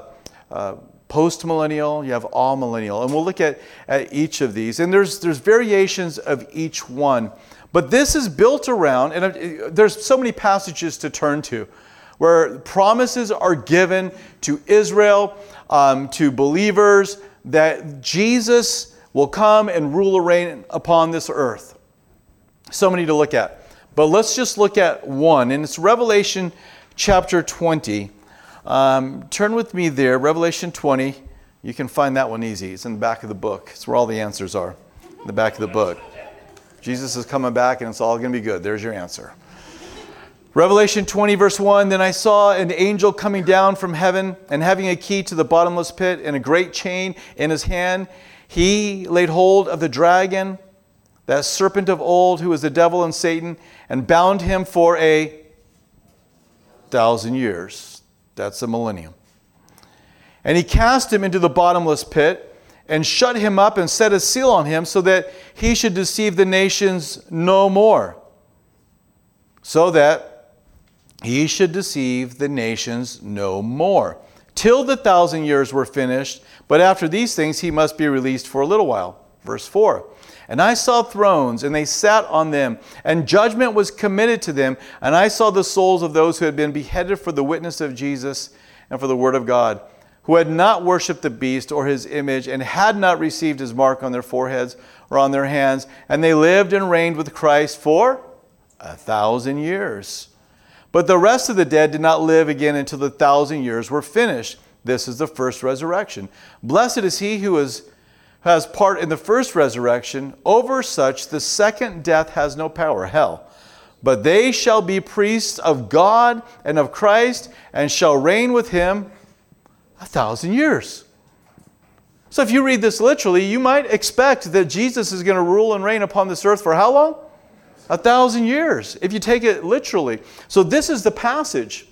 uh, post-millennial, you have amillennial. And we'll look at, at each of these. And there's, there's variations of each one. But this is built around, and uh, there's so many passages to turn to where promises are given to Israel, um, to believers, that Jesus will come and rule and reign upon this earth. So many to look at. But let's just look at one, and it's Revelation chapter 20. Um, turn with me there, Revelation 20. You can find that one easy. It's in the back of the book. It's where all the answers are, in the back of the book. Jesus is coming back, and it's all going to be good. There's your answer. Revelation 20, verse 1 Then I saw an angel coming down from heaven, and having a key to the bottomless pit and a great chain in his hand. He laid hold of the dragon, that serpent of old, who is the devil and Satan, and bound him for a thousand years. That's a millennium. And he cast him into the bottomless pit and shut him up and set a seal on him so that he should deceive the nations no more. So that he should deceive the nations no more. Till the thousand years were finished, but after these things he must be released for a little while. Verse 4. And I saw thrones, and they sat on them, and judgment was committed to them. And I saw the souls of those who had been beheaded for the witness of Jesus and for the word of God, who had not worshipped the beast or his image, and had not received his mark on their foreheads or on their hands. And they lived and reigned with Christ for a thousand years. But the rest of the dead did not live again until the thousand years were finished. This is the first resurrection. Blessed is he who is has part in the first resurrection, over such the second death has no power, hell. But they shall be priests of God and of Christ, and shall reign with him a thousand years. So, if you read this literally, you might expect that Jesus is going to rule and reign upon this earth for how long? A thousand years, if you take it literally. So, this is the passage.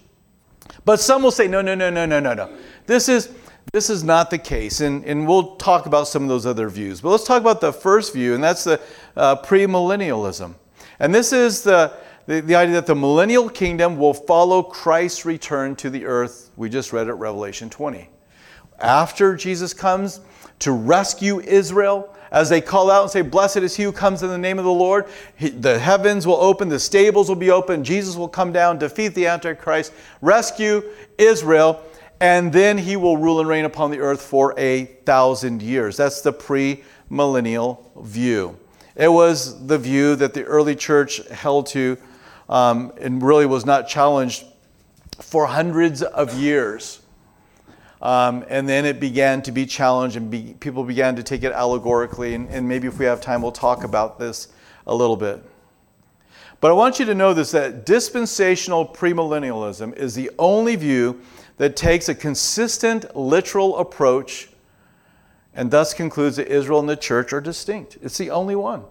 But some will say, no, no, no, no, no, no, no. This is this is not the case, and, and we'll talk about some of those other views. But let's talk about the first view, and that's the uh, premillennialism. And this is the, the, the idea that the millennial kingdom will follow Christ's return to the earth. We just read it, Revelation 20. After Jesus comes to rescue Israel, as they call out and say, Blessed is he who comes in the name of the Lord. He, the heavens will open, the stables will be open, Jesus will come down, defeat the Antichrist, rescue Israel and then he will rule and reign upon the earth for a thousand years. That's the premillennial view. It was the view that the early church held to um, and really was not challenged for hundreds of years. Um, and then it began to be challenged, and be, people began to take it allegorically. And, and maybe if we have time, we'll talk about this a little bit. But I want you to know this that dispensational premillennialism is the only view that takes a consistent literal approach and thus concludes that Israel and the church are distinct. It's the only one.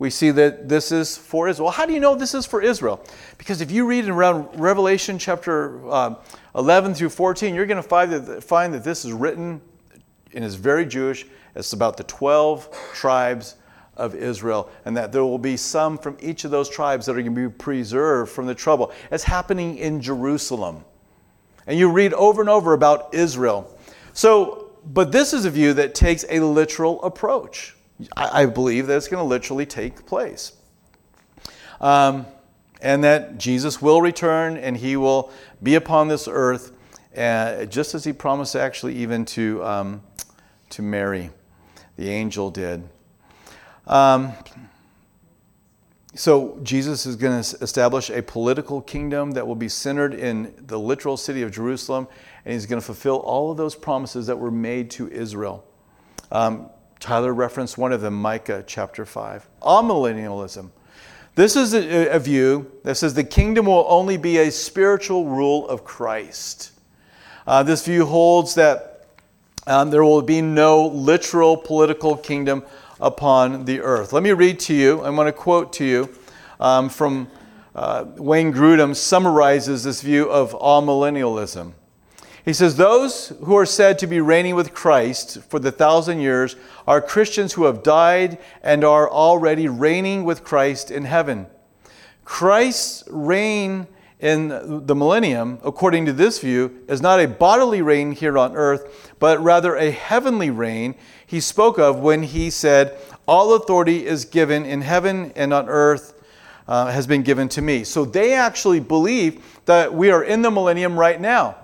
We see that this is for Israel. How do you know this is for Israel? Because if you read in around Revelation chapter um, 11 through 14, you're going to find that, find that this is written and is very Jewish. It's about the 12 tribes of Israel, and that there will be some from each of those tribes that are going to be preserved from the trouble. It's happening in Jerusalem. And you read over and over about Israel. So, but this is a view that takes a literal approach. I, I believe that it's going to literally take place. Um, and that Jesus will return and he will be upon this earth, uh, just as he promised actually even to, um, to Mary, the angel did. Um, so, Jesus is going to establish a political kingdom that will be centered in the literal city of Jerusalem, and he's going to fulfill all of those promises that were made to Israel. Um, Tyler referenced one of them, Micah chapter 5. Amillennialism. This is a, a view that says the kingdom will only be a spiritual rule of Christ. Uh, this view holds that um, there will be no literal political kingdom upon the earth. Let me read to you, I'm going to quote to you um, from uh, Wayne Grudem summarizes this view of amillennialism. He says, Those who are said to be reigning with Christ for the thousand years are Christians who have died and are already reigning with Christ in heaven. Christ's reign in the millennium, according to this view, is not a bodily reign here on earth, but rather a heavenly reign he spoke of when he said, All authority is given in heaven and on earth uh, has been given to me. So they actually believe that we are in the millennium right now.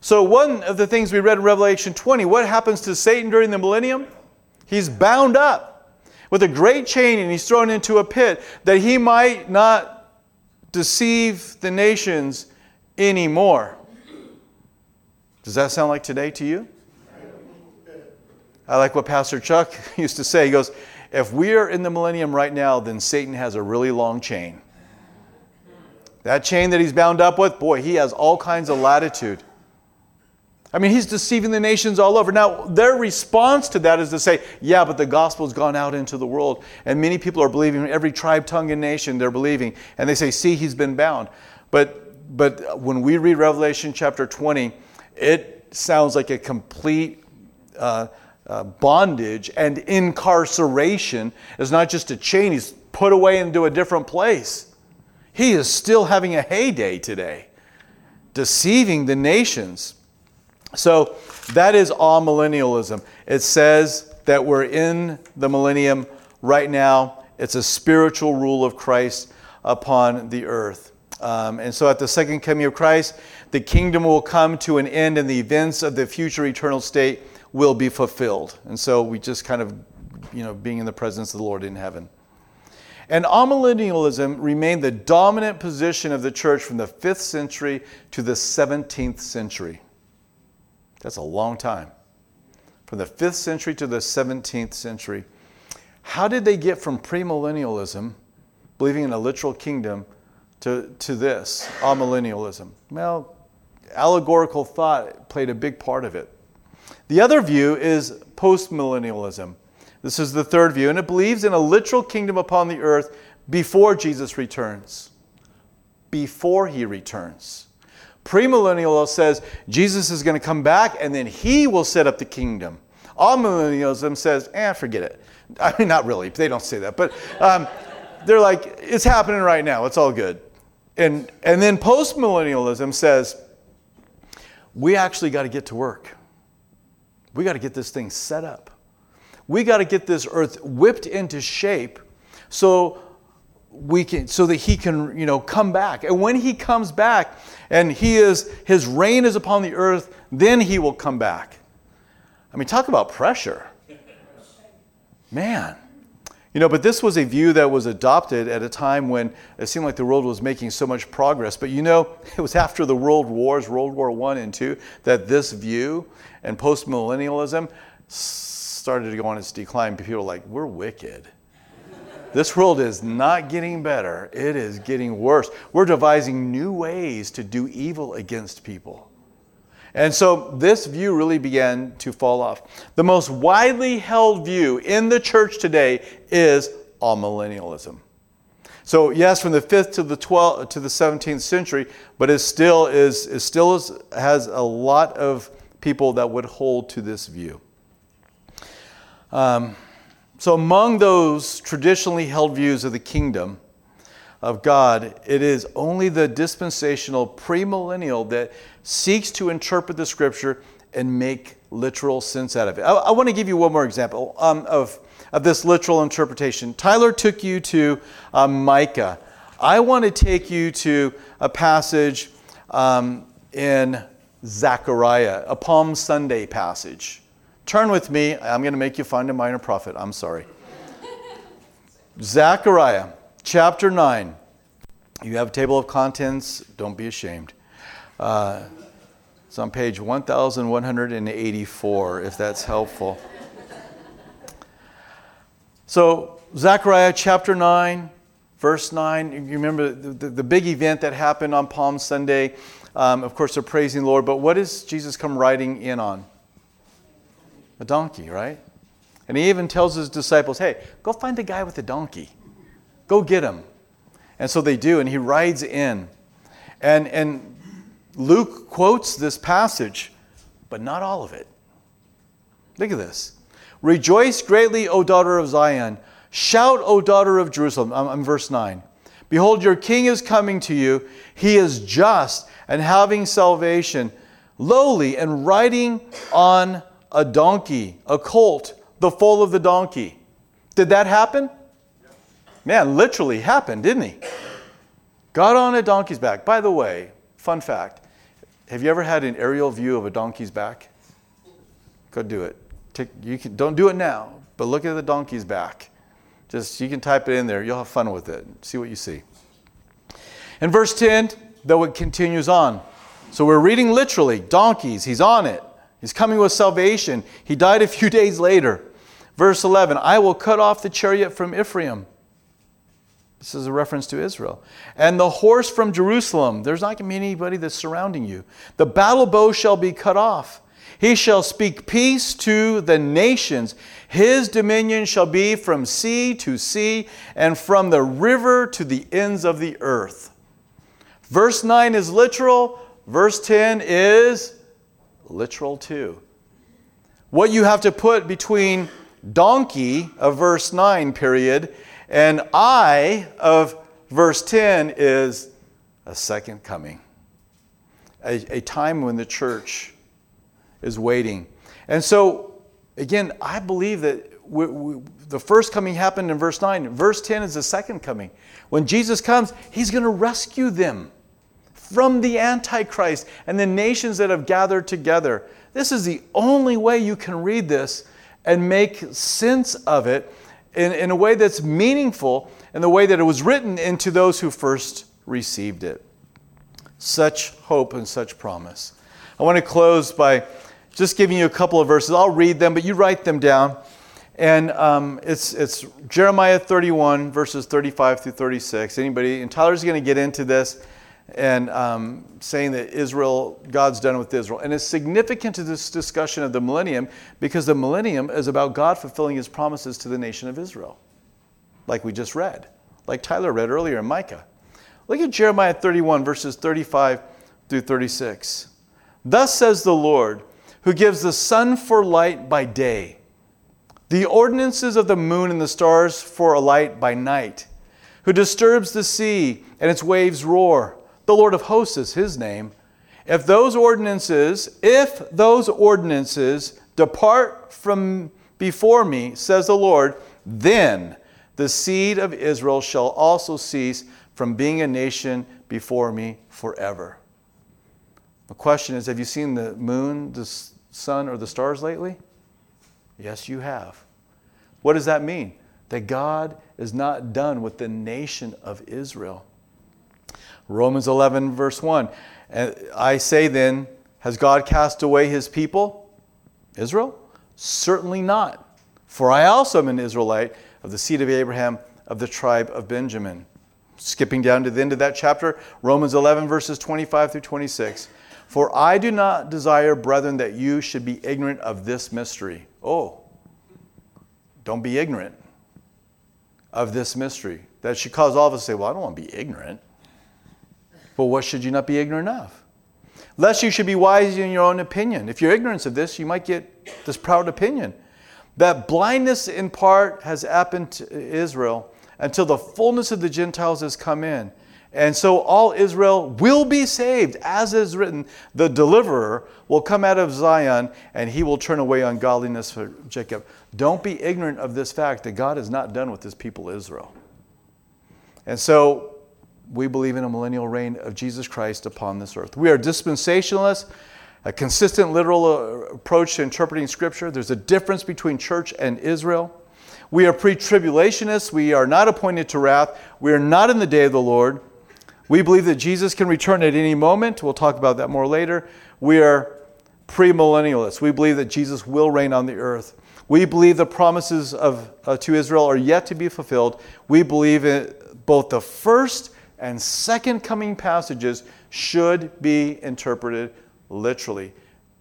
So, one of the things we read in Revelation 20, what happens to Satan during the millennium? He's bound up with a great chain and he's thrown into a pit that he might not deceive the nations anymore. Does that sound like today to you? I like what Pastor Chuck used to say. He goes, If we are in the millennium right now, then Satan has a really long chain. That chain that he's bound up with, boy, he has all kinds of latitude. I mean, he's deceiving the nations all over. Now, their response to that is to say, yeah, but the gospel's gone out into the world, and many people are believing, every tribe, tongue, and nation, they're believing. And they say, see, he's been bound. But, but when we read Revelation chapter 20, it sounds like a complete uh, uh, bondage and incarceration It's not just a chain, he's put away into a different place. He is still having a heyday today, deceiving the nations. So that is amillennialism. It says that we're in the millennium right now. It's a spiritual rule of Christ upon the earth. Um, and so at the second coming of Christ, the kingdom will come to an end and the events of the future eternal state will be fulfilled. And so we just kind of, you know, being in the presence of the Lord in heaven. And amillennialism remained the dominant position of the church from the 5th century to the 17th century. That's a long time. From the 5th century to the 17th century. How did they get from premillennialism, believing in a literal kingdom, to, to this, amillennialism? Well, allegorical thought played a big part of it. The other view is postmillennialism. This is the third view, and it believes in a literal kingdom upon the earth before Jesus returns. Before he returns. Premillennial says Jesus is going to come back and then he will set up the kingdom. Amillennialism says, eh, forget it. I mean, not really. They don't say that. But um, they're like, it's happening right now. It's all good. And, and then postmillennialism says, we actually got to get to work. We got to get this thing set up. We got to get this earth whipped into shape so we can so that he can you know come back and when he comes back and he is his reign is upon the earth then he will come back i mean talk about pressure man you know, but this was a view that was adopted at a time when it seemed like the world was making so much progress. But you know, it was after the world wars, World War I and II, that this view and postmillennialism started to go on its decline. People were like, we're wicked. This world is not getting better, it is getting worse. We're devising new ways to do evil against people. And so this view really began to fall off. The most widely held view in the church today is amillennialism. So yes, from the 5th to the 12th to the 17th century, but it still is it still is, has a lot of people that would hold to this view. Um, so among those traditionally held views of the kingdom, of God, it is only the dispensational premillennial that seeks to interpret the scripture and make literal sense out of it. I, I want to give you one more example um, of, of this literal interpretation. Tyler took you to um, Micah. I want to take you to a passage um, in Zechariah, a Palm Sunday passage. Turn with me. I'm going to make you find a minor prophet. I'm sorry. Zechariah chapter 9. You have a table of contents, don't be ashamed. Uh, it's on page 1184, if that's helpful. So, Zechariah chapter 9, verse 9. You remember the, the, the big event that happened on Palm Sunday. Um, of course, they're praising the Lord, but what does Jesus come riding in on? A donkey, right? And he even tells his disciples, hey, go find the guy with the donkey. Go get him. And so they do, and he rides in. And, and Luke quotes this passage, but not all of it. Look at this. Rejoice greatly, O daughter of Zion. Shout, O daughter of Jerusalem. I'm, I'm verse 9. Behold, your king is coming to you. He is just and having salvation, lowly and riding on a donkey, a colt, the foal of the donkey. Did that happen? Man, literally happened, didn't he? Got on a donkey's back. By the way, fun fact have you ever had an aerial view of a donkey's back? Go do it. Take, you can, don't do it now, but look at the donkey's back. Just you can type it in there. You'll have fun with it. See what you see. In verse 10, though it continues on. So we're reading literally donkeys. He's on it. He's coming with salvation. He died a few days later. Verse 11 I will cut off the chariot from Ephraim this is a reference to Israel. And the horse from Jerusalem, there's not going to be anybody that's surrounding you. The battle bow shall be cut off. He shall speak peace to the nations. His dominion shall be from sea to sea and from the river to the ends of the earth. Verse 9 is literal, verse 10 is literal too. What you have to put between donkey of verse 9 period and I of verse 10 is a second coming, a, a time when the church is waiting. And so, again, I believe that we, we, the first coming happened in verse 9. Verse 10 is the second coming. When Jesus comes, he's going to rescue them from the Antichrist and the nations that have gathered together. This is the only way you can read this and make sense of it in, in a way that's meaningful in the way that it was written into those who first received it. Such hope and such promise. I want to close by just giving you a couple of verses. I'll read them, but you write them down. And um, it's, it's Jeremiah 31, verses 35 through 36. Anybody, and Tyler's going to get into this and um, saying that Israel, God's done with Israel. And it's significant to this discussion of the millennium because the millennium is about God fulfilling his promises to the nation of Israel, like we just read, like Tyler read earlier in Micah. Look at Jeremiah 31, verses 35 through 36. Thus says the Lord, who gives the sun for light by day, the ordinances of the moon and the stars for a light by night, who disturbs the sea and its waves roar the Lord of hosts is his name. If those ordinances, if those ordinances depart from before me, says the Lord, then the seed of Israel shall also cease from being a nation before me forever. The question is Have you seen the moon, the sun, or the stars lately? Yes, you have. What does that mean? that God is not done with the nation of Israel. Romans 11, verse 1. Uh, I say then, has God cast away his people, Israel? Certainly not. For I also am an Israelite of the seed of Abraham, of the tribe of Benjamin. Skipping down to the end of that chapter, Romans 11, verses 25 through 26. For I do not desire, brethren, that you should be ignorant of this mystery. Oh, don't be ignorant of this mystery. That should cause all of us to say, Well, I don't want to be ignorant. But what should you not be ignorant of? Lest you should be wise in your own opinion. If you're ignorant of this, you might get this proud opinion. That blindness in part has happened to Israel until the fullness of the Gentiles has come in. And so all Israel will be saved, as is written, the deliverer will come out of Zion and he will turn away ungodliness for Jacob. Don't be ignorant of this fact that God is not done with his people Israel. And so we believe in a millennial reign of Jesus Christ upon this earth. We are dispensationalists, a consistent literal uh, approach to interpreting Scripture. There's a difference between church and Israel. We are pre tribulationists. We are not appointed to wrath. We are not in the day of the Lord. We believe that Jesus can return at any moment. We'll talk about that more later. We are premillennialists. We believe that Jesus will reign on the earth. We believe the promises of, uh, to Israel are yet to be fulfilled. We believe in both the first and second coming passages should be interpreted literally.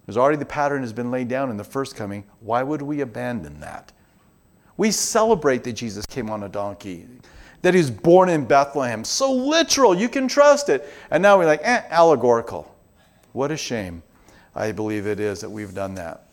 There's already the pattern has been laid down in the first coming. Why would we abandon that? We celebrate that Jesus came on a donkey that he was born in Bethlehem. So literal, you can trust it. And now we're like, eh, allegorical. What a shame. I believe it is that we've done that.